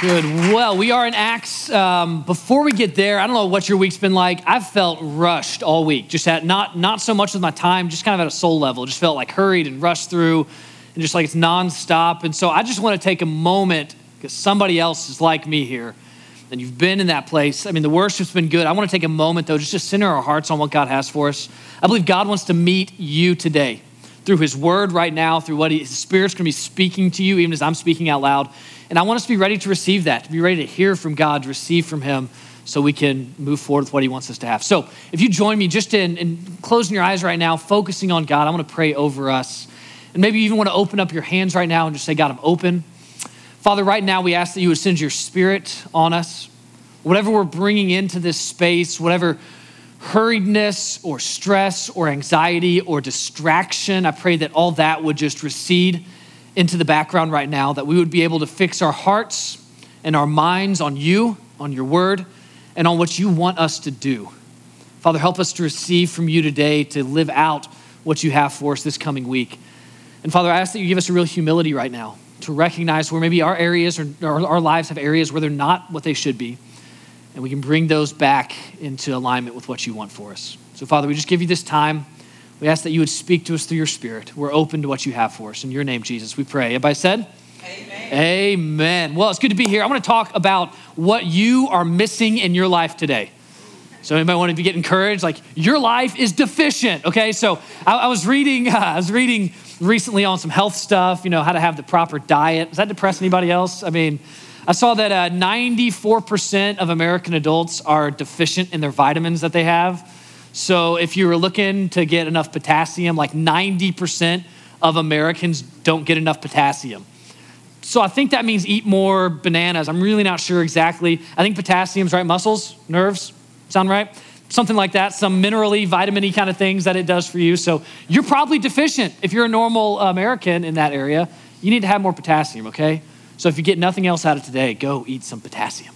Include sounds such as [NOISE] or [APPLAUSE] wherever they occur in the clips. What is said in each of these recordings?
Good. Well, we are in Acts. Um, before we get there, I don't know what your week's been like. I've felt rushed all week. Just at not not so much with my time, just kind of at a soul level. Just felt like hurried and rushed through, and just like it's nonstop. And so I just want to take a moment because somebody else is like me here, and you've been in that place. I mean, the worship's been good. I want to take a moment though, just to center our hearts on what God has for us. I believe God wants to meet you today through His Word right now, through what His Spirit's going to be speaking to you, even as I'm speaking out loud. And I want us to be ready to receive that, to be ready to hear from God, to receive from Him, so we can move forward with what He wants us to have. So if you join me just in, in closing your eyes right now, focusing on God, I want to pray over us. And maybe you even want to open up your hands right now and just say, God, I'm open. Father, right now we ask that you would send your Spirit on us. Whatever we're bringing into this space, whatever hurriedness or stress or anxiety or distraction, I pray that all that would just recede into the background right now, that we would be able to fix our hearts and our minds on you, on your word, and on what you want us to do. Father, help us to receive from you today to live out what you have for us this coming week. And Father, I ask that you give us a real humility right now to recognize where maybe our areas or, our lives have areas where they're not what they should be. And we can bring those back into alignment with what you want for us. So, Father, we just give you this time. We ask that you would speak to us through your spirit. We're open to what you have for us. In your name, Jesus, we pray. Everybody said? Amen. Amen. Well, it's good to be here. I want to talk about what you are missing in your life today. So anybody want to get encouraged? Like your life is deficient. Okay, so I, I was reading. Uh, [LAUGHS] I was reading recently on some health stuff. You know how to have the proper diet. Does that depress anybody else? I mean, I saw that uh, 94% of American adults are deficient in their vitamins that they have. So if you were looking to get enough potassium, like 90% of Americans don't get enough potassium. So I think that means eat more bananas. I'm really not sure exactly. I think potassium's right. Muscles, nerves, sound right? Something like that. Some minerally, vitamin E kind of things that it does for you. So you're probably deficient if you're a normal American in that area. You need to have more potassium, okay? So if you get nothing else out of today, go eat some potassium.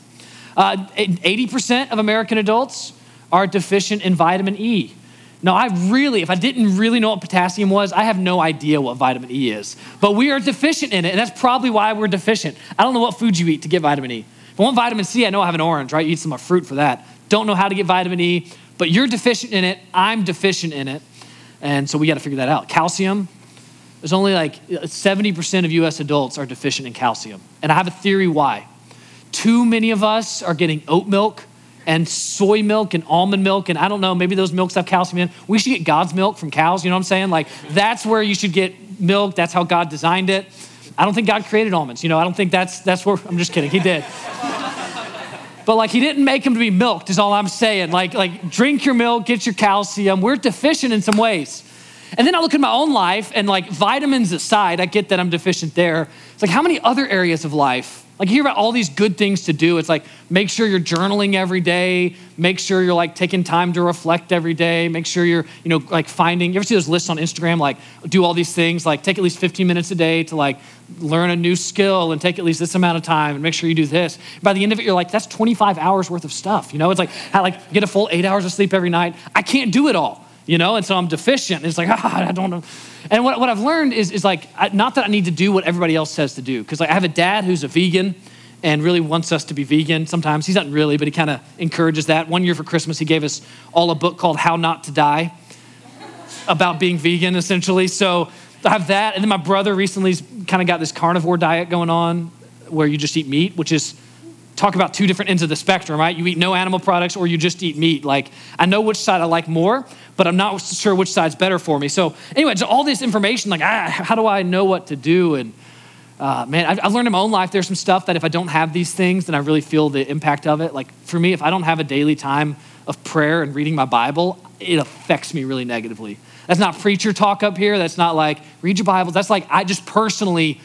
Uh, 80% of American adults are deficient in vitamin E. Now, I really, if I didn't really know what potassium was, I have no idea what vitamin E is. But we are deficient in it, and that's probably why we're deficient. I don't know what food you eat to get vitamin E. If I want vitamin C, I know I have an orange, right? You eat some of fruit for that. Don't know how to get vitamin E, but you're deficient in it. I'm deficient in it. And so we got to figure that out. Calcium, there's only like 70% of US adults are deficient in calcium. And I have a theory why. Too many of us are getting oat milk and soy milk and almond milk and I don't know, maybe those milks have calcium in. We should get God's milk from cows, you know what I'm saying? Like that's where you should get milk. That's how God designed it. I don't think God created almonds. You know, I don't think that's that's where I'm just kidding. He did. [LAUGHS] but like he didn't make them to be milked is all I'm saying. Like like drink your milk, get your calcium. We're deficient in some ways. And then I look at my own life and like vitamins aside, I get that I'm deficient there. It's like how many other areas of life like you hear about all these good things to do. It's like make sure you're journaling every day, make sure you're like taking time to reflect every day, make sure you're, you know, like finding, you ever see those lists on Instagram, like do all these things, like take at least 15 minutes a day to like learn a new skill and take at least this amount of time and make sure you do this. By the end of it, you're like, that's 25 hours worth of stuff. You know, it's like, I like get a full eight hours of sleep every night. I can't do it all you know, and so I'm deficient. It's like, [LAUGHS] ah, I don't know. And what, what I've learned is, is like, not that I need to do what everybody else says to do, because like I have a dad who's a vegan and really wants us to be vegan sometimes. He's not really, but he kind of encourages that. One year for Christmas, he gave us all a book called How Not to Die about being vegan, essentially. So I have that. And then my brother recently's kind of got this carnivore diet going on where you just eat meat, which is talk about two different ends of the spectrum, right? You eat no animal products or you just eat meat. Like, I know which side I like more, but I'm not sure which side's better for me. So, anyway, so all this information, like, ah, how do I know what to do? And uh, man, I've, I've learned in my own life there's some stuff that if I don't have these things, then I really feel the impact of it. Like, for me, if I don't have a daily time of prayer and reading my Bible, it affects me really negatively. That's not preacher talk up here. That's not like read your Bible. That's like I just personally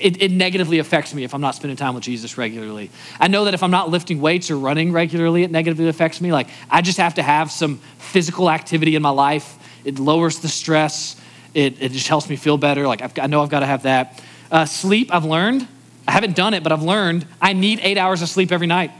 it, it, negatively affects me if I'm not spending time with Jesus regularly. I know that if I'm not lifting weights or running regularly, it negatively affects me. Like, I just have to have some physical activity in my life. It lowers the stress, it, it just helps me feel better. Like, I've, i know I've got to have that. Uh, sleep, I've learned. I haven't done it, but I've learned I need eight hours of sleep every night.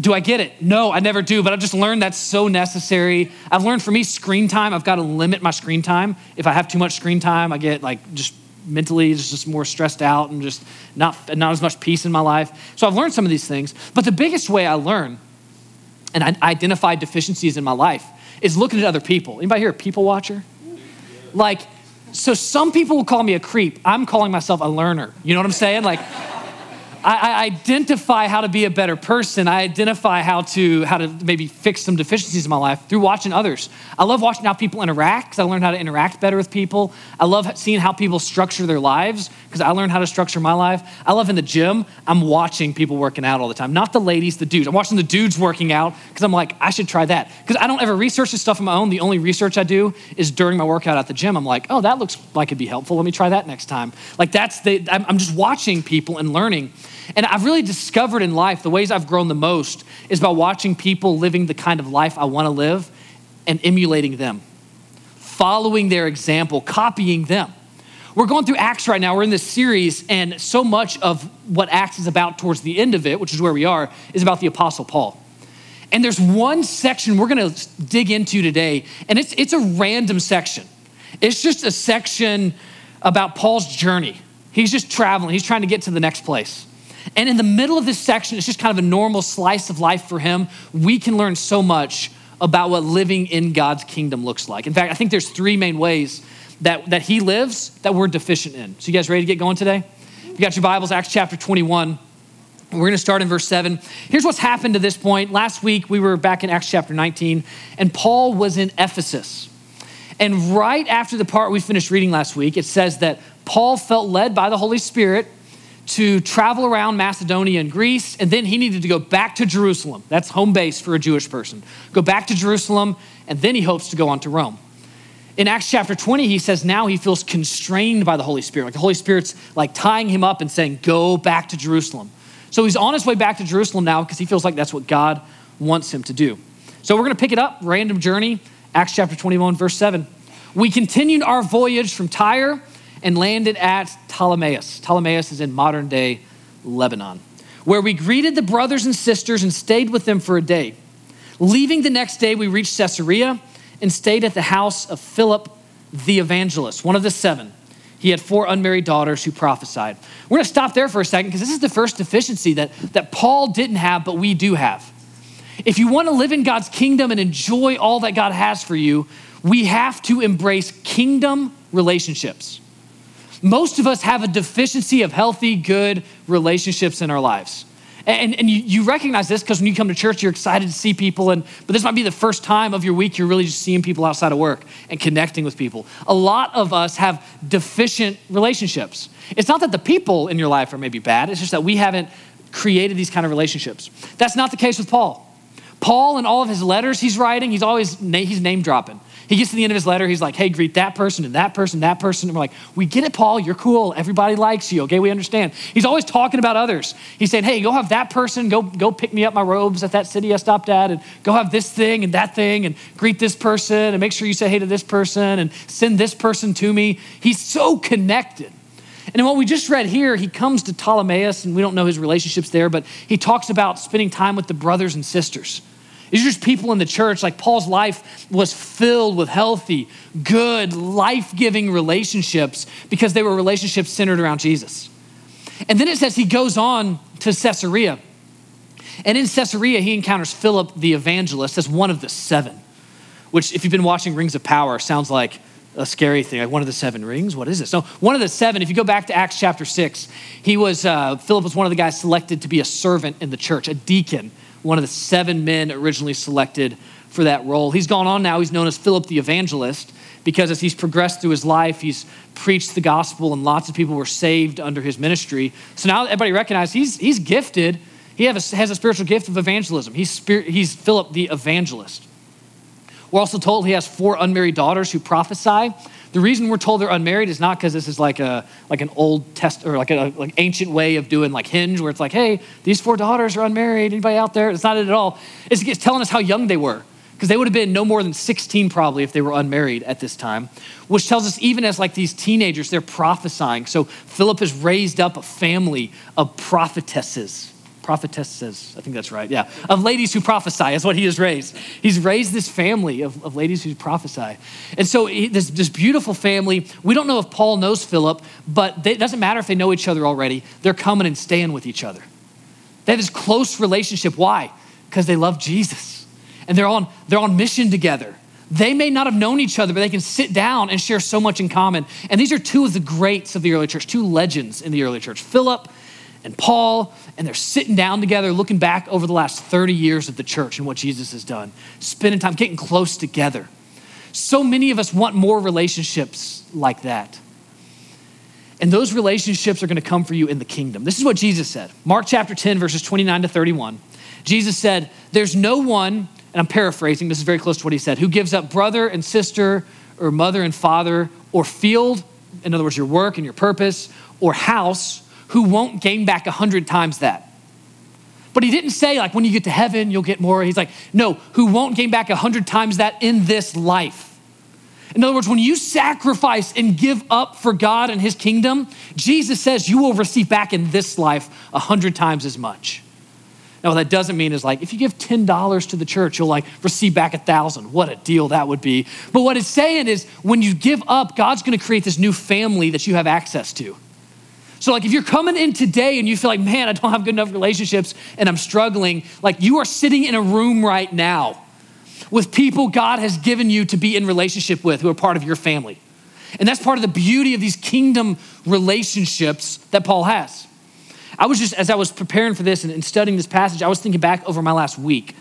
Do I get it? No, I never do, but I've just learned that's so necessary. I've learned for me, screen time, I've got to limit my screen time. If I have too much screen time, I get like just mentally just, more stressed out and just not, not as much peace in my life. So I've learned some of these things. But the biggest way I learn and I identify deficiencies in my life is looking at other people. Anybody here a people watcher? Like, so some people will call me a creep. I'm calling myself a learner. You know what I'm saying? Like, I, I, identify how to be a better person. I identify how to how to maybe fix some deficiencies in my life through watching others. I love watching how people interact because I learn how to interact better with people. I love seeing how people structure their lives because I learn how to structure my life. I love in the gym. I'm watching people working out all the time. Not the ladies, the dudes. I'm watching the dudes working out because I'm like, I should try that because I don't ever research this stuff on my own. The only research I do is during my workout at the gym. I'm like, oh, that looks like it'd be helpful. Let me try that next time. Like that's the. I'm just watching people and learning. And I've really discovered in life the ways I've grown the most is by watching people living the kind of life I want to live and emulating them, following their example, copying them. We're going through Acts right now. We're in this series, and so much of what Acts is about towards the end of it, which is where we are, is about the Apostle Paul. And there's one section we're going to dig into today, and it's, it's a random section. It's just a section about Paul's journey. He's just traveling, he's trying to get to the next place. And in the middle of this section, it's just kind of a normal slice of life for him. We can learn so much about what living in God's kingdom looks like. In fact, I think there's three main ways that, that he lives that we're deficient in. So, you guys ready to get going today? You got your Bibles, Acts chapter 21. We're going to start in verse 7. Here's what's happened to this point. Last week, we were back in Acts chapter 19, and Paul was in Ephesus. And right after the part we finished reading last week, it says that Paul felt led by the Holy Spirit to travel around Macedonia and Greece, and then he needed to go back to Jerusalem. That's home base for a Jewish person. Go back to Jerusalem, and then he hopes to go on to Rome. In Acts chapter 20, he says now he feels constrained by the Holy Spirit. Like the Holy Spirit's like tying him up and saying, Go back to Jerusalem. So he's on his way back to Jerusalem now because he feels like that's what God wants him to do. So we're going to pick it up, random journey, Acts chapter 21, verse 7. We continued our voyage from Tyre and landed at Ptolemais. Ptolemais is in modern day Lebanon, where we greeted the brothers and sisters and stayed with them for a day. Leaving the next day, we reached Caesarea and stayed at the house of Philip the evangelist, one of the seven. He had four unmarried daughters who prophesied. We're going to stop there for a second because this is the first deficiency that, that Paul didn't have, but we do have. If you want to live in God's kingdom and enjoy all that God has for you, we have to embrace kingdom relationships. Most of us have a deficiency of healthy, good relationships in our lives. And, and you, you recognize this because when you come to church, you're excited to see people. And, but this might be the first time of your week you're really just seeing people outside of work and connecting with people. A lot of us have deficient relationships. It's not that the people in your life are maybe bad, it's just that we haven't created these kind of relationships. That's not the case with Paul. Paul, in all of his letters he's writing, he's always he's name dropping. He gets to the end of his letter, he's like, hey, greet that person and that person, that person. And we're like, we get it, Paul, you're cool. Everybody likes you, okay? We understand. He's always talking about others. He's saying, hey, go have that person, go, go pick me up my robes at that city I stopped at, and go have this thing and that thing, and greet this person, and make sure you say hey to this person, and send this person to me. He's so connected. And what we just read here, he comes to Ptolemais, and we don't know his relationships there, but he talks about spending time with the brothers and sisters. Are just people in the church. Like Paul's life was filled with healthy, good, life giving relationships because they were relationships centered around Jesus. And then it says he goes on to Caesarea. And in Caesarea, he encounters Philip the evangelist as one of the seven, which, if you've been watching Rings of Power, sounds like a scary thing. Like one of the seven rings? What is this? No, one of the seven, if you go back to Acts chapter six, he was, uh, Philip was one of the guys selected to be a servant in the church, a deacon one of the seven men originally selected for that role. He's gone on now, he's known as Philip the Evangelist because as he's progressed through his life, he's preached the gospel and lots of people were saved under his ministry. So now everybody recognizes he's, he's gifted. He a, has a spiritual gift of evangelism. He's, spirit, he's Philip the Evangelist. We're also told he has four unmarried daughters who prophesy. The reason we're told they're unmarried is not because this is like a like an old test or like a like ancient way of doing like hinge where it's like, hey, these four daughters are unmarried. Anybody out there? It's not it at all. It's, it's telling us how young they were because they would have been no more than 16 probably if they were unmarried at this time which tells us even as like these teenagers they're prophesying so philip has raised up a family of prophetesses prophetesses, I think that's right, yeah, of ladies who prophesy is what he has raised. He's raised this family of, of ladies who prophesy. And so he, this, this beautiful family, we don't know if Paul knows Philip, but they, it doesn't matter if they know each other already. They're coming and staying with each other. They have this close relationship. Why? Because they love Jesus. And they're on, they're on mission together. They may not have known each other, but they can sit down and share so much in common. And these are two of the greats of the early church, two legends in the early church Philip and Paul, and they're sitting down together, looking back over the last 30 years of the church and what Jesus has done, spending time, getting close together. So many of us want more relationships like that. And those relationships are going to come for you in the kingdom. This is what Jesus said. Mark chapter 10, verses 29 to 31. Jesus said, There's no one and I'm paraphrasing, this is very close to what he said, who gives up brother and sister or mother and father or field, in other words, your work and your purpose, or house, who won't gain back a hundred times that. But he didn't say, like, when you get to heaven, you'll get more. He's like, no, who won't gain back a hundred times that in this life. In other words, when you sacrifice and give up for God and his kingdom, Jesus says you will receive back in this life a hundred times as much. Now, what that doesn't mean is like if you give $10 to the church, you'll like receive back a thousand. What a deal that would be. But what it's saying is when you give up, God's gonna create this new family that you have access to. So, like, if you're coming in today and you feel like, man, I don't have good enough relationships and I'm struggling, like, you are sitting in a room right now with people God has given you to be in relationship with who are part of your family. And that's part of the beauty of these kingdom relationships that Paul has. I was just, as I was preparing for this and, studying this passage, I was thinking back over my last week.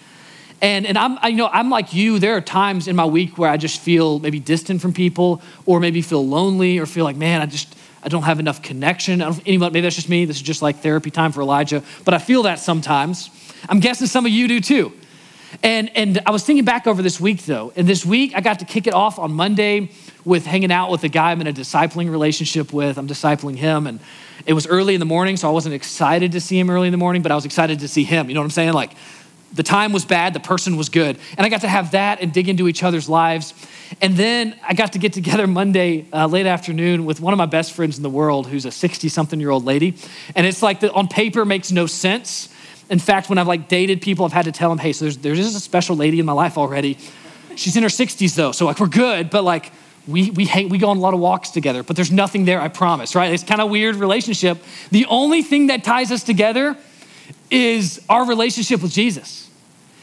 And, and I'm, I, you know, I'm like you. There are times in my week where I just feel maybe distant from people or maybe feel lonely or feel like, man, I just, I don't have enough connection. Anybody, maybe that's just me. This is just like therapy time for Elijah. But I feel that sometimes. I'm guessing some of you do too. And, and I was thinking back over this week though. And this week I got to kick it off on Monday with hanging out with a guy I'm in a discipling relationship with. I'm discipling him. And it was early in the morning, so I wasn't excited to see him early in the morning, but I was excited to see him. You know what I'm saying? Like, the time was bad, the person was good. And I got to have that and dig into each other's lives. And then I got to get together Monday uh, late afternoon with one of my best friends in the world who's a 60 something year old lady. And it's like the, on paper makes no sense. In fact, when I've like dated people, I've had to tell them, hey, so there's, there's a special lady in my life already. She's in her 60s though, so like we're good, but like we, we, hang, we go on a lot of walks together, but there's nothing there, I promise, right? It's kind of weird relationship. The only thing that ties us together is our relationship with Jesus.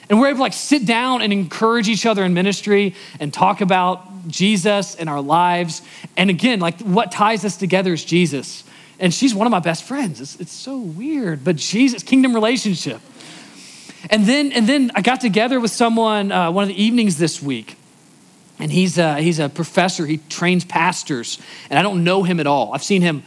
And we're able to like sit down and encourage each other in ministry and talk about Jesus and our lives. And again, like what ties us together is Jesus. And she's one of my best friends. It's, it's so weird, but Jesus, kingdom relationship. And then, and then I got together with someone uh, one of the evenings this week and he's a, he's a professor. He trains pastors, and I don't know him at all. I've seen him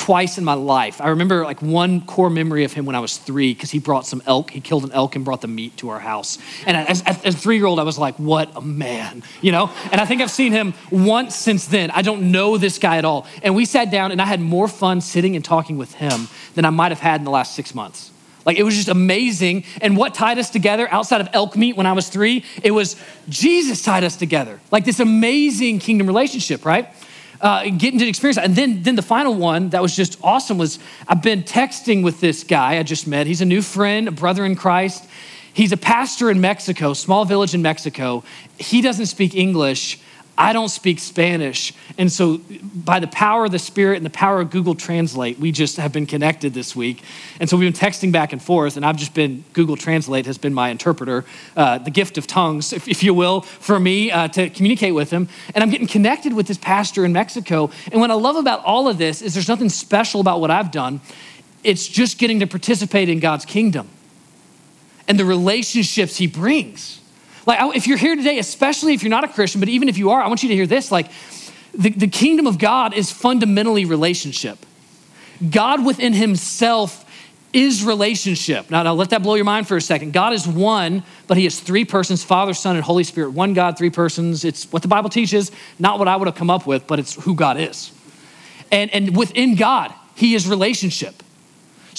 twice in my life. I remember like one core memory of him when I was three because he brought some elk. He killed an elk and brought the meat to our house. And as, a three year old, I was like, what a man, you know? And I think I've seen him once since then. I don't know this guy at all. And we sat down, and I had more fun sitting and talking with him than I might have had in the last six months. Like it was just amazing. And what tied us together outside of elk meat when I was three, it was Jesus tied us together. Like this amazing kingdom relationship, right? Uh, getting to experience that. And then, then the final one that was just awesome was I've been texting with this guy I just met. He's a new friend, a brother in Christ. He's a pastor in Mexico, small village in Mexico. He doesn't speak English. I don't speak Spanish. And so, by the power of the Spirit and the power of Google Translate, we just have been connected this week. And so, we've been texting back and forth, and I've just been, Google Translate has been my interpreter, uh, the gift of tongues, if, if you will, for me uh, to communicate with him. And I'm getting connected with this pastor in Mexico. And what I love about all of this is there's nothing special about what I've done, it's just getting to participate in God's kingdom and the relationships he brings. Like, if you're here today, especially if you're not a Christian, but even if you are, I want you to hear this. Like, the, the kingdom of God is fundamentally relationship. God within himself is relationship. Now, now, let that blow your mind for a second. God is one, but he is three persons Father, Son, and Holy Spirit. One God, three persons. It's what the Bible teaches, not what I would have come up with, but it's who God is. And, and within God, he is relationship.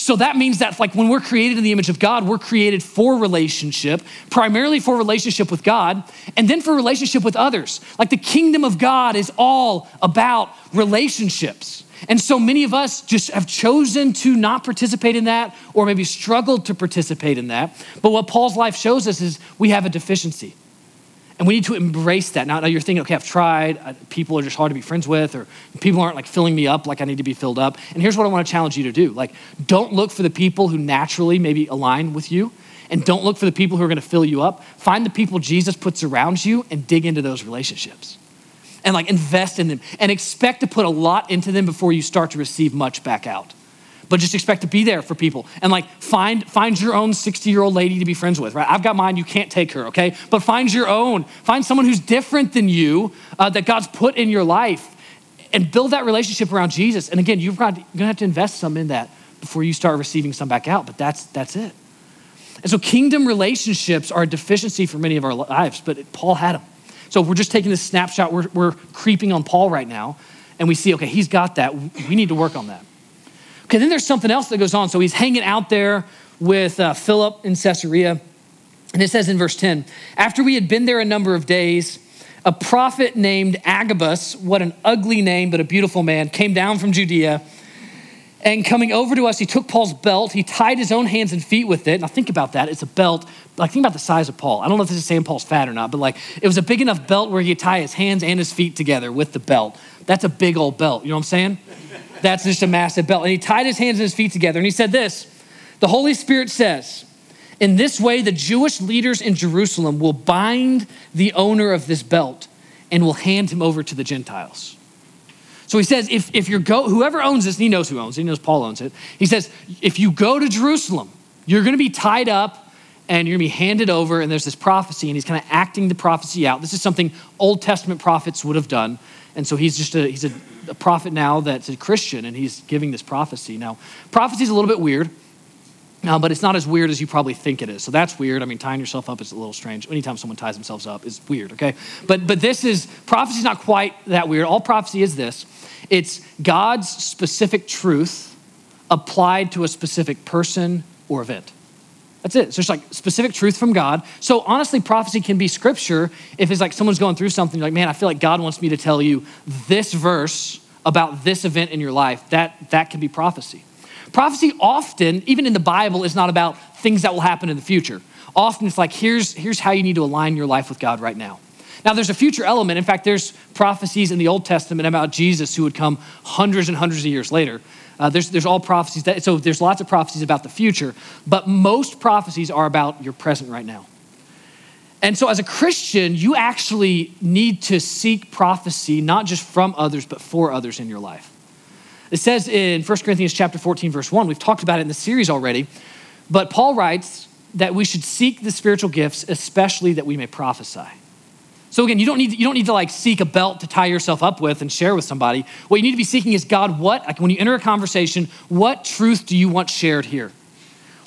So that means that like when we're created in the image of God, we're created for relationship, primarily for relationship with God, and then for relationship with others. Like the kingdom of God is all about relationships. And so many of us just have chosen to not participate in that or maybe struggled to participate in that. But what Paul's life shows us is we have a deficiency. And we need to embrace that. Now, now you're thinking, okay, I've tried. Uh, people are just hard to be friends with, or people aren't like filling me up like I need to be filled up. And here's what I want to challenge you to do like, don't look for the people who naturally maybe align with you, and don't look for the people who are going to fill you up. Find the people Jesus puts around you and dig into those relationships and like invest in them and expect to put a lot into them before you start to receive much back out but just expect to be there for people. And like find find your own 60 year old lady to be friends with right? I've got mine you can't take her okay? But find your own. Find someone who's different than you uh, that god's put in your life and build that relationship around jesus. And again you've got you're gonna have to invest some in that before you start receiving some back out but that's that's it. And so kingdom relationships are a deficiency for many of our lives but paul had them so we're just taking this snapshot, we're, we're creeping on Paul right now, and we see, okay, he's got that. We need to work on that. Okay, then there's something else that goes on. So he's hanging out there with uh, Philip in Caesarea. And it says in verse 10 After we had been there a number of days, a prophet named Agabus, what an ugly name, but a beautiful man, came down from Judea. And coming over to us, he took Paul's belt, he tied his own hands and feet with it. Now, think about that. It's a belt, like, think about the size of Paul. I don't know if this is saying Paul's fat or not, but like, it was a big enough belt where he could tie his hands and his feet together with the belt. That's a big old belt. You know what I'm saying? That's just a massive belt. And he tied his hands and his feet together. And he said this The Holy Spirit says, In this way, the Jewish leaders in Jerusalem will bind the owner of this belt and will hand him over to the Gentiles. So he says, if, if you go, whoever owns this, he knows who owns it, he knows Paul owns it. He says, if you go to Jerusalem, you're going to be tied up and you're going to be handed over. And there's this prophecy, and he's kind of acting the prophecy out. This is something Old Testament prophets would have done. And so he's just a, he's a, a prophet now that's a Christian, and he's giving this prophecy. Now, prophecy is a little bit weird. Uh, but it's not as weird as you probably think it is. So that's weird. I mean, tying yourself up is a little strange. Anytime someone ties themselves up is weird, okay? But but this is prophecy is not quite that weird. All prophecy is this. It's God's specific truth applied to a specific person or event. That's it. So it's like specific truth from God. So honestly, prophecy can be scripture if it's like someone's going through something, like, man, I feel like God wants me to tell you this verse about this event in your life. That that can be prophecy. Prophecy often, even in the Bible, is not about things that will happen in the future. Often it's like, here's, here's how you need to align your life with God right now. Now, there's a future element. In fact, there's prophecies in the Old Testament about Jesus who would come hundreds and hundreds of years later. Uh, there's, there's all prophecies, that, so there's lots of prophecies about the future, but most prophecies are about your present right now. And so, as a Christian, you actually need to seek prophecy not just from others, but for others in your life. It says in 1 Corinthians chapter 14, verse 1, we've talked about it in the series already, but Paul writes that we should seek the spiritual gifts, especially that we may prophesy. So again, you don't need you don't need to like seek a belt to tie yourself up with and share with somebody. What you need to be seeking is God, what like when you enter a conversation, what truth do you want shared here?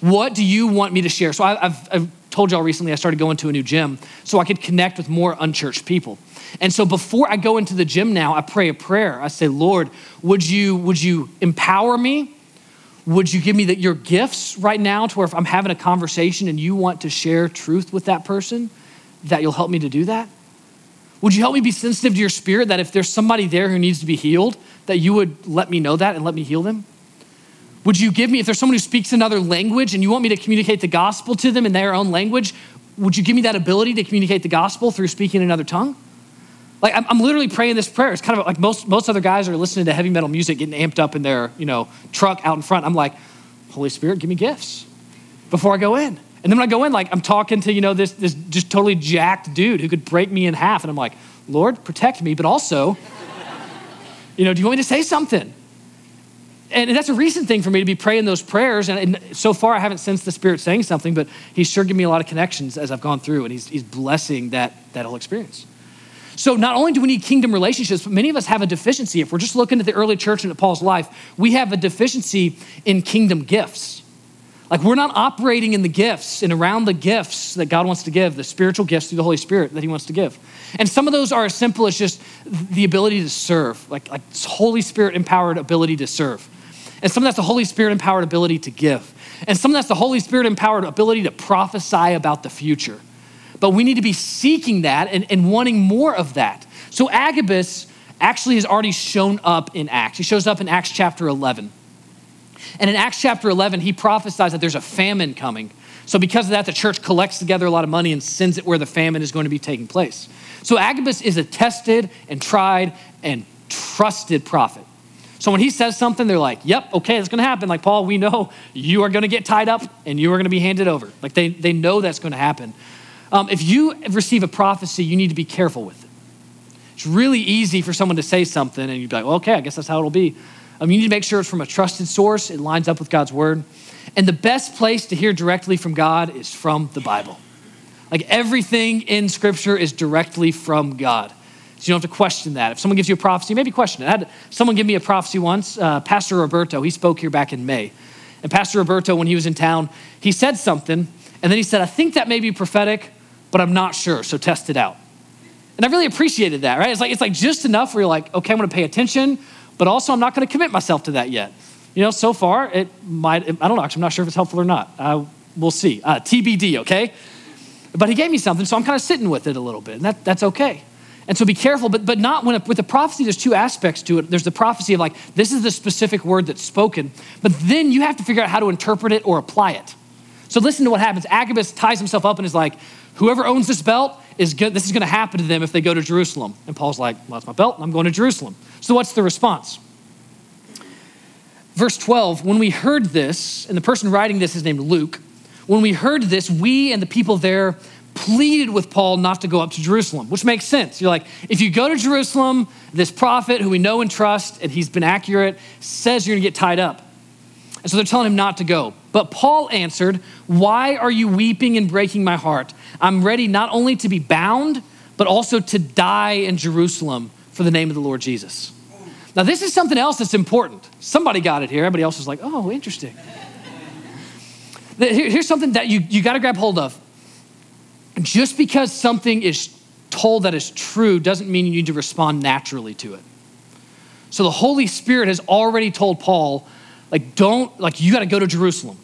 What do you want me to share? So I, have I've told y'all recently I started going to a new gym so I could connect with more unchurched people. And so before I go into the gym now, I pray a prayer. I say, Lord, would you would you empower me? Would you give me the, your gifts right now to where if I'm having a conversation and you want to share truth with that person, that you'll help me to do that? Would you help me be sensitive to your spirit that if there's somebody there who needs to be healed, that you would let me know that and let me heal them? Would you give me, if there's someone who speaks another language and you want me to communicate the gospel to them in their own language, would you give me that ability to communicate the gospel through speaking another tongue? Like I'm, I'm, literally praying this prayer. It's kind of like most, most other guys are listening to heavy metal music, getting amped up in their, you know, truck out in front. I'm like, Holy Spirit, give me gifts before I go in. And then when I go in, like I'm talking to, you know, this, this just totally jacked dude who could break me in half. And I'm like, Lord, protect me, but also, [LAUGHS] you know, do you want me to say something? And that's a recent thing for me to be praying those prayers. And, so far, I haven't sensed the Spirit saying something, but He's sure given me a lot of connections as I've gone through, and He's, he's blessing that, that whole experience. So, not only do we need kingdom relationships, but many of us have a deficiency. If we're just looking at the early church and at Paul's life, we have a deficiency in kingdom gifts. Like we're not operating in the gifts and around the gifts that God wants to give, the spiritual gifts through the Holy Spirit that He wants to give. And some of those are as simple as just the ability to serve, like, like Holy Spirit empowered ability to serve. And some of that's the Holy Spirit empowered ability to give. And some of that's the Holy Spirit empowered ability to prophesy about the future. But we need to be seeking that and, and wanting more of that. So Agabus actually has already shown up in Acts. He shows up in Acts chapter 11. And in Acts chapter 11, he prophesies that there's a famine coming. So, because of that, the church collects together a lot of money and sends it where the famine is going to be taking place. So, Agabus is a tested and tried and trusted prophet. So, when he says something, they're like, yep, okay, that's going to happen. Like, Paul, we know you are going to get tied up and you are going to be handed over. Like, they, they know that's going to happen. Um, if you receive a prophecy, you need to be careful with it. It's really easy for someone to say something and you'd be like, well, okay, I guess that's how it'll be. Um, you need to make sure it's from a trusted source, it lines up with God's word. And the best place to hear directly from God is from the Bible. Like everything in Scripture is directly from God. So you don't have to question that. If someone gives you a prophecy, maybe question it. I had someone give me a prophecy once. Uh, Pastor Roberto, he spoke here back in May. And Pastor Roberto, when he was in town, he said something, and then he said, I think that may be prophetic, but I'm not sure, so test it out. And I really appreciated that, right? It's like, it's like just enough where you're like, okay, I'm gonna pay attention, but also I'm not gonna commit myself to that yet. You know, so far, it might, I don't know, actually, I'm not sure if it's helpful or not. Uh, we'll see. Uh, TBD, okay? But he gave me something, so I'm kind of sitting with it a little bit, and that, that's okay. And so be careful, but, but not when, with the prophecy, there's two aspects to it. There's the prophecy of like, this is the specific word that's spoken, but then you have to figure out how to interpret it or apply it. So listen to what happens. Agabus ties himself up and is like, whoever owns this belt is good, this is going to happen to them if they go to Jerusalem. And Paul's like, well, that's my belt, I'm going to Jerusalem. So what's the response? Verse 12, when we heard this, and the person writing this is named Luke, when we heard this, we and the people there pleaded with Paul not to go up to Jerusalem, which makes sense. You're like, if you go to Jerusalem, this prophet who we know and trust, and he's been accurate, says you're gonna get tied up. And so they're telling him not to go. But Paul answered, Why are you weeping and breaking my heart? I'm ready not only to be bound, but also to die in Jerusalem for the name of the Lord Jesus. Now, this is something else that's important. Somebody got it here. Everybody else is like, oh, interesting. Here's something that you, you got to grab hold of. Just because something is told that is true doesn't mean you need to respond naturally to it. So the Holy Spirit has already told Paul, like, don't, like, you got to go to Jerusalem.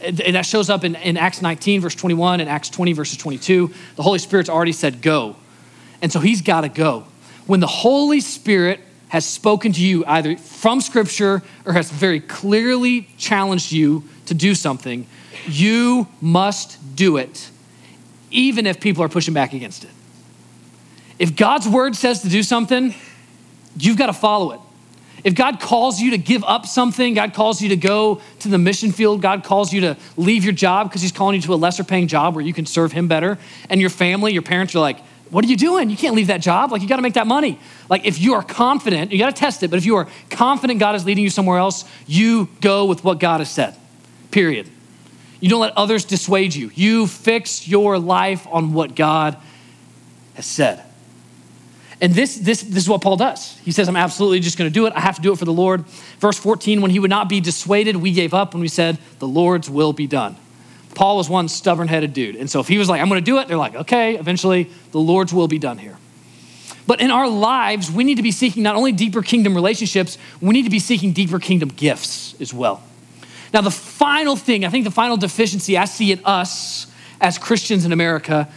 And that shows up in, in Acts 19, verse 21, and Acts 20, verses 22. The Holy Spirit's already said, go. And so he's got to go. When the Holy Spirit has spoken to you either from Scripture or has very clearly challenged you to do something, you must do it, even if people are pushing back against it. If God's word says to do something, you've got to follow it. If God calls you to give up something, God calls you to go to the mission field, God calls you to leave your job because He's calling you to a lesser paying job where you can serve Him better, and your family, your parents are like, what are you doing? You can't leave that job. Like, you got to make that money. Like, if you are confident, you got to test it, but if you are confident God is leading you somewhere else, you go with what God has said, period. You don't let others dissuade you. You fix your life on what God has said. And this, this, this is what Paul does. He says, I'm absolutely just going to do it. I have to do it for the Lord. Verse 14, when he would not be dissuaded, we gave up when we said, The Lord's will be done. Paul was one stubborn headed dude. And so if he was like, I'm going to do it, they're like, okay, eventually the Lord's will be done here. But in our lives, we need to be seeking not only deeper kingdom relationships, we need to be seeking deeper kingdom gifts as well. Now, the final thing, I think the final deficiency I see in us as Christians in America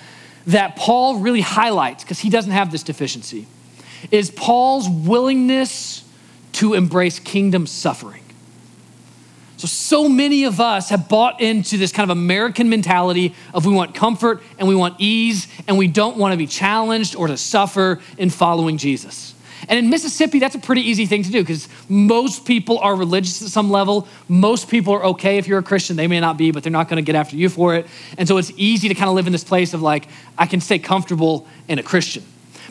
that Paul really highlights, because he doesn't have this deficiency, is Paul's willingness to embrace kingdom suffering. So, so many of us have bought into this kind of American mentality of we want comfort and we want ease and we don't want to be challenged or to suffer in following Jesus. And in Mississippi, that's a pretty easy thing to do because most people are religious at some level. Most people are okay if you're a Christian. They may not be, but they're not going to get after you for it. And so it's easy to kind of live in this place of like, I can stay comfortable in a Christian.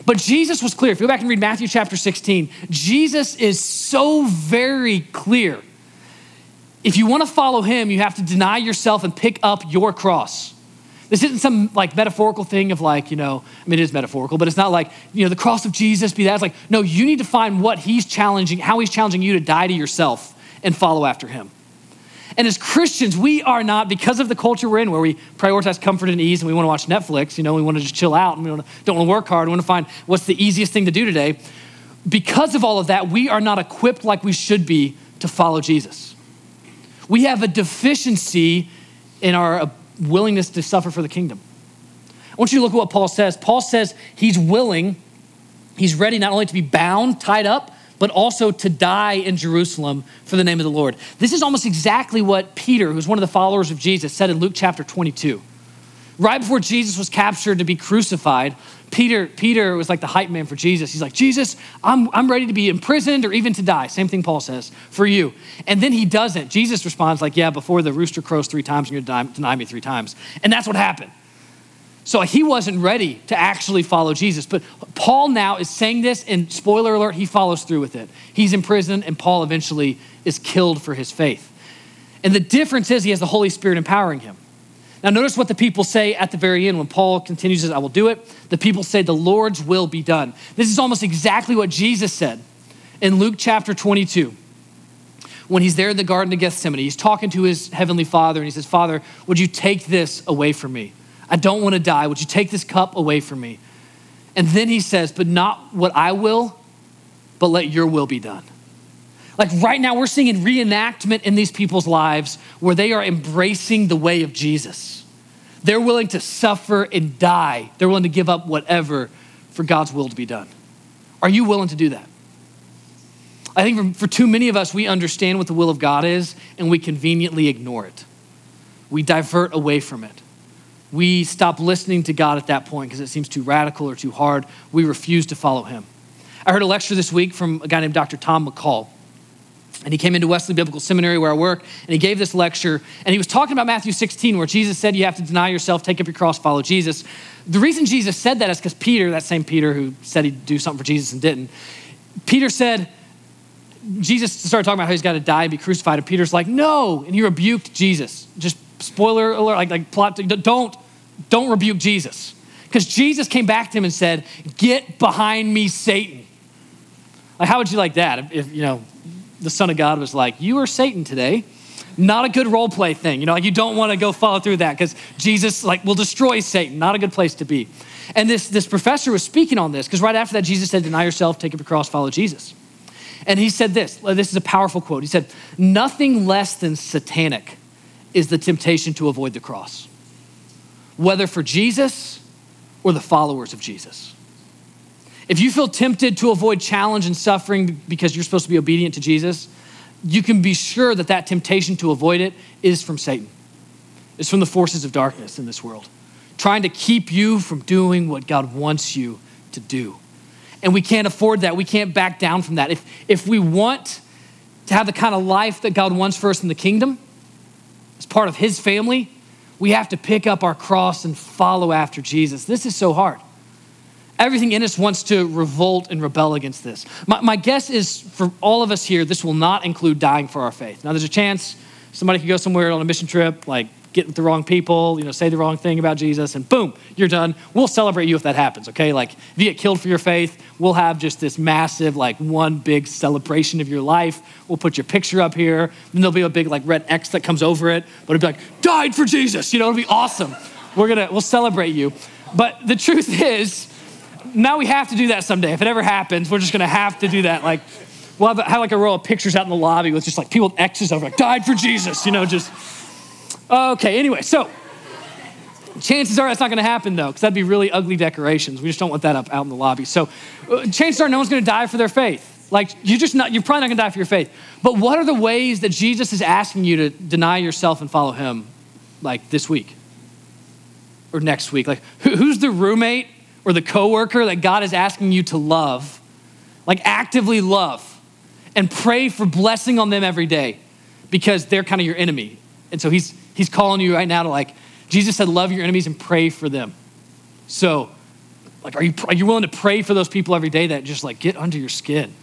But Jesus was clear. If you go back and read Matthew chapter 16, Jesus is so very clear if you want to follow him, you have to deny yourself and pick up your cross. This isn't some like metaphorical thing of like, you know, I mean, it is metaphorical, but it's not like, you know, the cross of Jesus be that. It's like, no, you need to find what he's challenging, how he's challenging you to die to yourself and follow after him. And as Christians, we are not, because of the culture we're in where we prioritize comfort and ease and we want to watch Netflix, you know, we want to just chill out and we don't want to work hard, we want to find what's the easiest thing to do today. Because of all of that, we are not equipped like we should be to follow Jesus. We have a deficiency in our willingness to suffer for the kingdom. I want you to look at what Paul says. Paul says he's willing He's ready not only to be bound, tied up, but also to die in Jerusalem for the name of the Lord. This is almost exactly what Peter, who's one of the followers of Jesus, said in Luke chapter 22. Right before Jesus was captured to be crucified, Peter, Peter was like the hype man for Jesus. He's like, Jesus, I'm, I'm ready to be imprisoned or even to die. Same thing Paul says for you. And then he doesn't. Jesus responds like, yeah, before the rooster crows three times, you're going to deny me three times. And that's what happened. So he wasn't ready to actually follow Jesus. But Paul now is saying this, and spoiler alert, he follows through with it. He's in prison, and Paul eventually is killed for his faith. And the difference is he has the Holy Spirit empowering him. Now, notice what the people say at the very end when Paul continues, says, I will do it. The people say, The Lord's will be done. This is almost exactly what Jesus said in Luke chapter 22 when he's there in the Garden of Gethsemane. He's talking to his heavenly Father, and he says, Father, would you take this away from me? I don't want to die. Would you take this cup away from me? And then he says, But not what I will, but let your will be done. Like right now, we're seeing a reenactment in these people's lives where they are embracing the way of Jesus. They're willing to suffer and die, they're willing to give up whatever for God's will to be done. Are you willing to do that? I think for, too many of us, we understand what the will of God is and we conveniently ignore it. We divert away from it. We stop listening to God at that point because it seems too radical or too hard. We refuse to follow Him. I heard a lecture this week from a guy named Dr. Tom McCall. And he came into Wesley Biblical Seminary where I work, and he gave this lecture. And he was talking about Matthew 16, where Jesus said, You have to deny yourself, take up your cross, follow Jesus. The reason Jesus said that is because Peter, that same Peter who said he'd do something for Jesus and didn't, Peter said, Jesus started talking about how he's got to die and be crucified. And Peter's like, No. And he rebuked Jesus. Just spoiler alert, like, like plot, don't, don't rebuke Jesus. Because Jesus came back to him and said, Get behind me, Satan. Like, how would you like that if, if you know, the Son of God was like, You are Satan today. Not a good role play thing. You know, you don't want to go follow through that because Jesus like will destroy Satan. Not a good place to be. And this, this professor was speaking on this because right after that, Jesus said, Deny yourself, take up your cross, follow Jesus. And he said this this is a powerful quote. He said, Nothing less than satanic is the temptation to avoid the cross, whether for Jesus or the followers of Jesus. If you feel tempted to avoid challenge and suffering because you're supposed to be obedient to Jesus, you can be sure that that temptation to avoid it is from Satan. It's from the forces of darkness in this world, trying to keep you from doing what God wants you to do. And we can't afford that. We can't back down from that. If, if we want to have the kind of life that God wants for us in the kingdom, as part of His family, we have to pick up our cross and follow after Jesus. This is so hard. Everything in us wants to revolt and rebel against this. My, my, guess is for all of us here, this will not include dying for our faith. Now, there's a chance somebody could go somewhere on a mission trip, like get with the wrong people, you know, say the wrong thing about Jesus, and boom, you're done. We'll celebrate you if that happens, okay? Like, if you get killed for your faith, we'll have just this massive, like, one big celebration of your life. We'll put your picture up here, and there'll be a big, like, red X that comes over it, but it'll be like, died for Jesus, you know, it'll be awesome. We're gonna, we'll celebrate you. But the truth [LAUGHS] is, now we have to do that someday. If it ever happens, we're just gonna have to do that. Like, we'll have, have like a row of pictures out in the lobby with just like people with X's over, like, died for Jesus, you know, just. Okay, anyway, so chances are that's not gonna happen though, because that'd be really ugly decorations. We just don't want that up out in the lobby. So uh, chances are no one's gonna die for their faith. Like, you're just not, you're probably not gonna die for your faith. But what are the ways that Jesus is asking you to deny yourself and follow him, like this week? Or next week? Like, who's the roommate or the coworker that God is asking you to love, like actively love, and pray for blessing on them every day because they're kind of your enemy. And so he's he's calling you right now to like Jesus said love your enemies and pray for them. So like are you are you willing to pray for those people every day that just like get under your skin?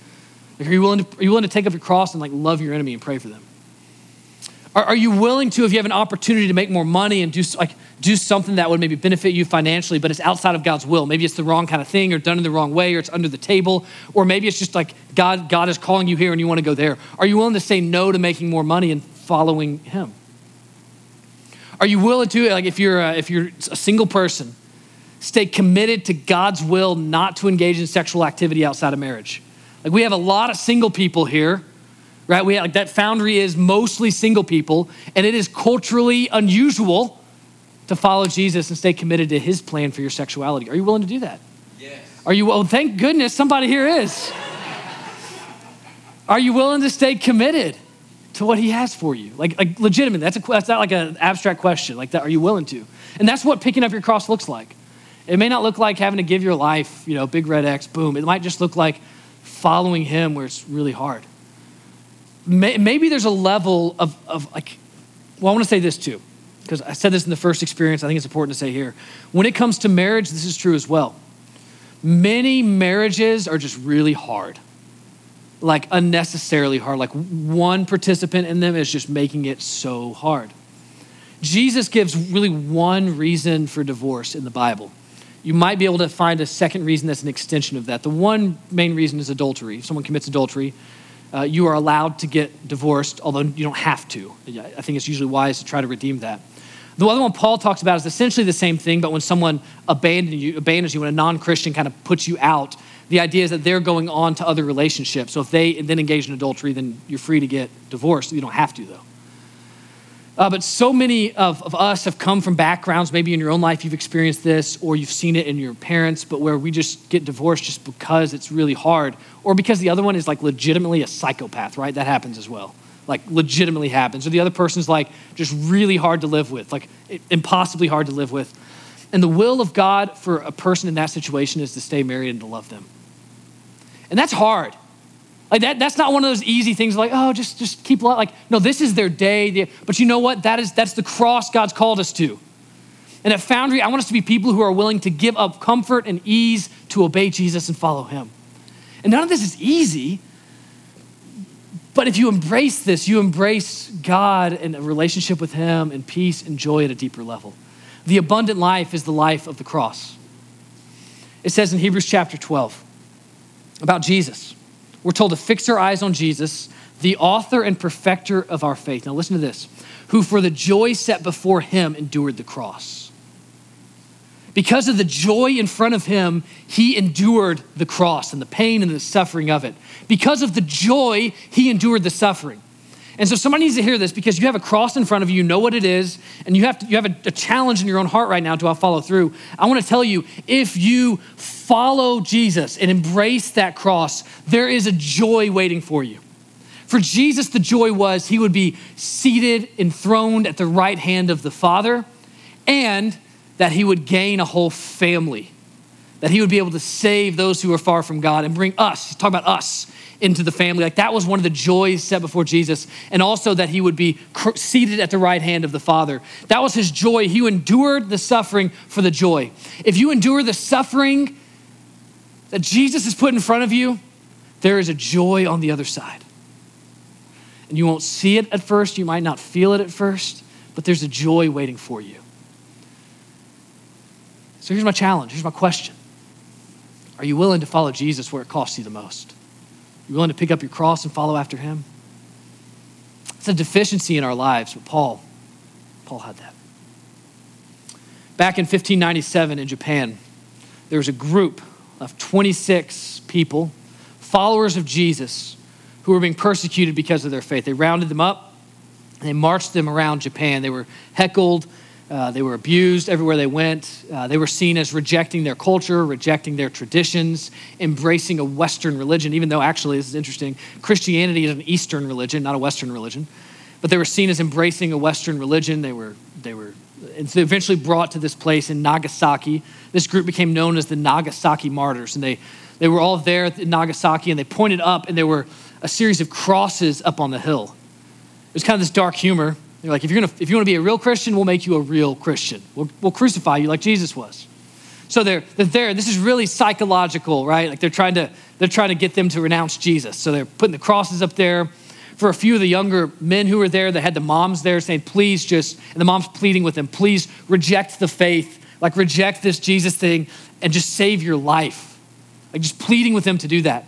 Like, are you willing to are you willing to take up your cross and like love your enemy and pray for them? Are, are you willing to, if you have an opportunity to make more money and do like do something that would maybe benefit you financially, but it's outside of God's will? Maybe it's the wrong kind of thing, or done in the wrong way, or it's under the table, or maybe it's just like God God is calling you here and you want to go there. Are you willing to say no to making more money and following Him? Are you willing to, like, if you're a, if you're a single person, stay committed to God's will not to engage in sexual activity outside of marriage? Like, we have a lot of single people here right? We have, like that foundry is mostly single people, and it is culturally unusual to follow Jesus and stay committed to his plan for your sexuality. Are you willing to do that? Yes. Are you, well, thank goodness somebody here is. Are you willing to stay committed to what he has for you? Like, like legitimate. That's, a, that's not like an abstract question. Like that, are you willing to? And that's what picking up your cross looks like. It may not look like having to give your life, you know, big red X, boom. It might just look like following him where it's really hard. Maybe there's a level of, of like, well, I want to say this too, because I said this in the first experience. I think it's important to say here. When it comes to marriage, this is true as well. Many marriages are just really hard, like unnecessarily hard. Like one participant in them is just making it so hard. Jesus gives really one reason for divorce in the Bible. You might be able to find a second reason that's an extension of that. The one main reason is adultery. If someone commits adultery, uh, you are allowed to get divorced, although you don't have to. I think it's usually wise to try to redeem that. The other one Paul talks about is essentially the same thing, but when someone abandons you, abandons you when a non Christian kind of puts you out, the idea is that they're going on to other relationships. So if they then engage in adultery, then you're free to get divorced. You don't have to, though. Uh, but so many of, of us have come from backgrounds, maybe in your own life you've experienced this, or you've seen it in your parents, but where we just get divorced just because it's really hard, or because the other one is like legitimately a psychopath, right? That happens as well like legitimately happens, or the other person's like just really hard to live with, like impossibly hard to live with. And the will of God for a person in that situation is to stay married and to love them. And that's hard. Like that, that's not one of those easy things like, oh, just, just keep like, no, this is their day. But you know what? That is, that's the cross God's called us to. And at Foundry, I want us to be people who are willing to give up comfort and ease to obey Jesus and follow him. And none of this is easy, but if you embrace this, you embrace God and a relationship with Him and peace and joy at a deeper level. The abundant life is the life of the cross. It says in Hebrews chapter 12 about Jesus. We're told to fix our eyes on Jesus, the author and perfecter of our faith. Now, listen to this who for the joy set before him endured the cross because of the joy in front of him, he endured the cross and the pain and the suffering of it. Because of the joy, he endured the suffering. And so somebody needs to hear this because you have a cross in front of you, you know what it is, and you have, to, you have a, a challenge in your own heart right now to follow through. I want to tell you if you follow Jesus and embrace that cross, there is a joy waiting for you. For Jesus, the joy was he would be seated, enthroned at the right hand of the Father, and that he would gain a whole family, that he would be able to save those who are far from God and bring us, he's talking about us, into the family. Like that was one of the joys set before Jesus. And also that he would be seated at the right hand of the Father. That was his joy. He endured the suffering for the joy. If you endure the suffering that Jesus has put in front of you, there is a joy on the other side. And you won't see it at first, you might not feel it at first, but there's a joy waiting for you. So here's my challenge. Here's my question Are you willing to follow Jesus where it costs you the most? Are you willing to pick up your cross and follow after him? It's a deficiency in our lives, but Paul, Paul had that. Back in 1597 in Japan, there was a group of 26 people, followers of Jesus, who were being persecuted because of their faith. They rounded them up and they marched them around Japan. They were heckled uh, they were abused everywhere they went. Uh, they were seen as rejecting their culture, rejecting their traditions, embracing a Western religion, even though actually, this is interesting, Christianity is an Eastern religion, not a Western religion. But they were seen as embracing a Western religion. They were, they were eventually brought to this place in Nagasaki. This group became known as the Nagasaki Martyrs. And they, they were all there in Nagasaki and they pointed up, and there were a series of crosses up on the hill. It was kind of this dark humor. They're like, if, you're gonna, if you want to be a real Christian, we'll make you a real Christian. We'll, we'll crucify you like Jesus was. So they're, they're there. This is really psychological, right? Like they're trying, to, they're trying to get them to renounce Jesus. So they're putting the crosses up there. For a few of the younger men who were there, they had the moms there saying, please just, and the mom's pleading with them, please reject the faith, like reject this Jesus thing and just save your life. Like just pleading with them to do that.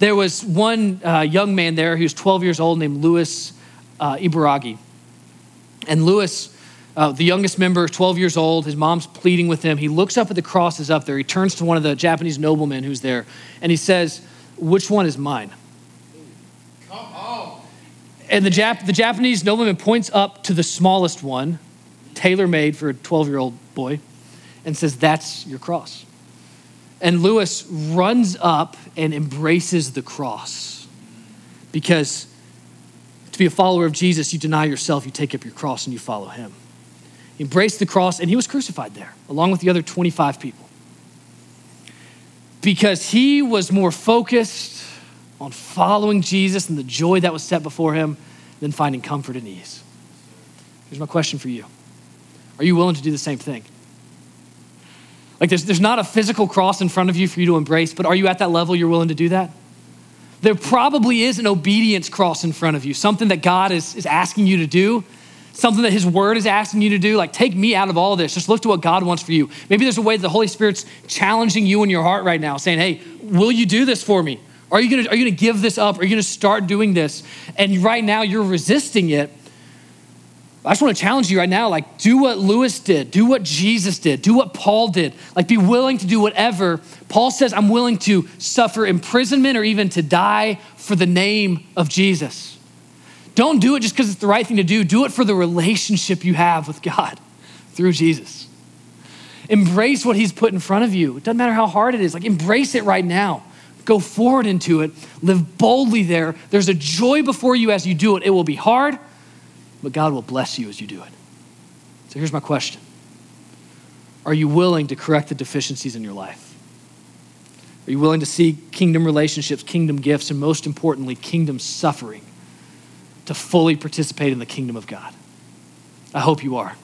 There was one uh, young man there, he was 12 years old, named Louis uh, Ibaragi. And Lewis, uh, the youngest member, 12 years old, his mom's pleading with him. He looks up at the crosses up there. He turns to one of the Japanese noblemen who's there, and he says, Which one is mine? And the, Jap- the Japanese nobleman points up to the smallest one, tailor made for a 12 year old boy, and says, That's your cross. And Lewis runs up and embraces the cross because to be a follower of Jesus, you deny yourself, you take up your cross, and you follow him. He embraced the cross, and he was crucified there, along with the other 25 people. Because he was more focused on following Jesus and the joy that was set before him than finding comfort and ease. Here's my question for you Are you willing to do the same thing? Like, there's, there's not a physical cross in front of you for you to embrace, but are you at that level you're willing to do that? There probably is an obedience cross in front of you, something that God is, is asking you to do, something that His Word is asking you to do. Like, take me out of all this. Just look to what God wants for you. Maybe there's a way that the Holy Spirit's challenging you in your heart right now, saying, Hey, will you do this for me? Are you gonna, are you gonna give this up? Are you gonna start doing this? And right now you're resisting it. I just want to challenge you right now like, do what Lewis did, do what Jesus did, do what Paul did. Like, be willing to do whatever. Paul says, I'm willing to suffer imprisonment or even to die for the name of Jesus. Don't do it just because it's the right thing to do, do it for the relationship you have with God [LAUGHS] through Jesus. Embrace what he's put in front of you. It doesn't matter how hard it is, like, embrace it right now. Go forward into it, live boldly there. There's a joy before you as you do it. It will be hard but God will bless you as you do it. So here's my question Are you willing to correct the deficiencies in your life? Are you willing to see kingdom relationships, kingdom gifts, and most importantly, kingdom suffering to fully participate in the kingdom of God? I hope you are.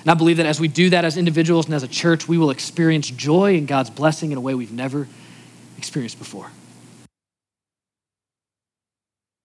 And I believe that as we do that as individuals and as a church, we will experience joy and God's blessing in a way we've never experienced before.